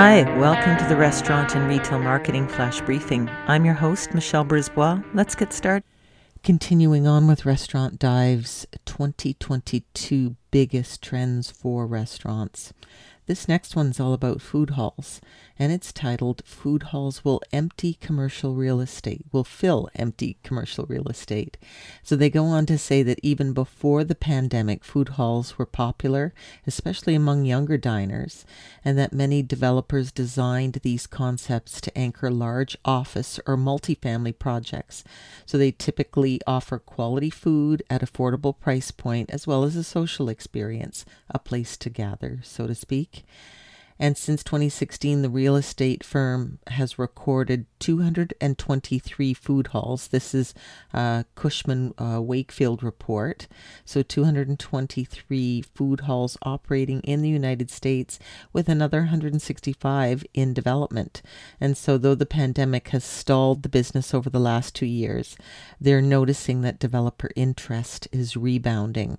Hi, welcome to the Restaurant and Retail Marketing Flash Briefing. I'm your host, Michelle Brisbois. Let's get started. Continuing on with Restaurant Dive's 2022 biggest trends for restaurants. This next one's all about food halls, and it's titled Food Halls Will Empty Commercial Real Estate, will fill empty commercial real estate. So they go on to say that even before the pandemic, food halls were popular, especially among younger diners, and that many developers designed these concepts to anchor large office or multifamily projects. So they typically offer quality food at affordable price point as well as a social experience, a place to gather, so to speak. And since 2016, the real estate firm has recorded 223 food halls. This is uh, Cushman uh, Wakefield report. So 223 food halls operating in the United States, with another 165 in development. And so, though the pandemic has stalled the business over the last two years, they're noticing that developer interest is rebounding.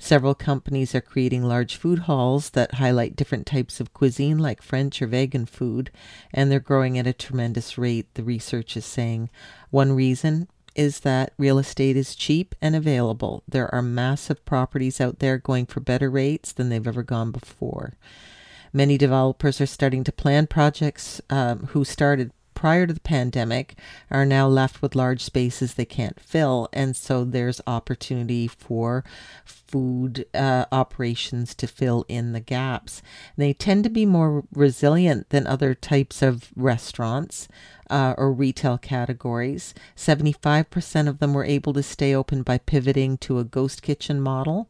Several companies are creating large food halls that highlight different types of cuisine, like French or vegan food, and they're growing at a tremendous rate, the research is saying. One reason is that real estate is cheap and available. There are massive properties out there going for better rates than they've ever gone before. Many developers are starting to plan projects um, who started prior to the pandemic are now left with large spaces they can't fill. And so there's opportunity for food uh, operations to fill in the gaps. They tend to be more resilient than other types of restaurants. Uh, or retail categories. 75% of them were able to stay open by pivoting to a ghost kitchen model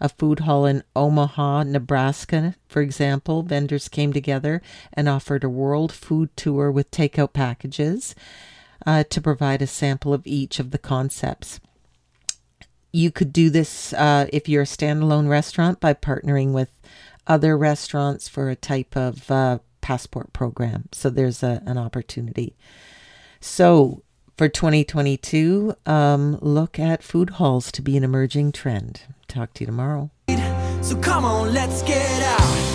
a food hall in Omaha, Nebraska, for example, vendors came together and offered a world food tour with takeout packages uh, to provide a sample of each of the concepts. You could do this uh, if you're a standalone restaurant by partnering with other restaurants for a type of uh, passport program. So there's a, an opportunity. So for 2022, um, look at food halls to be an emerging trend. Talk to you tomorrow. So come on, let's get out.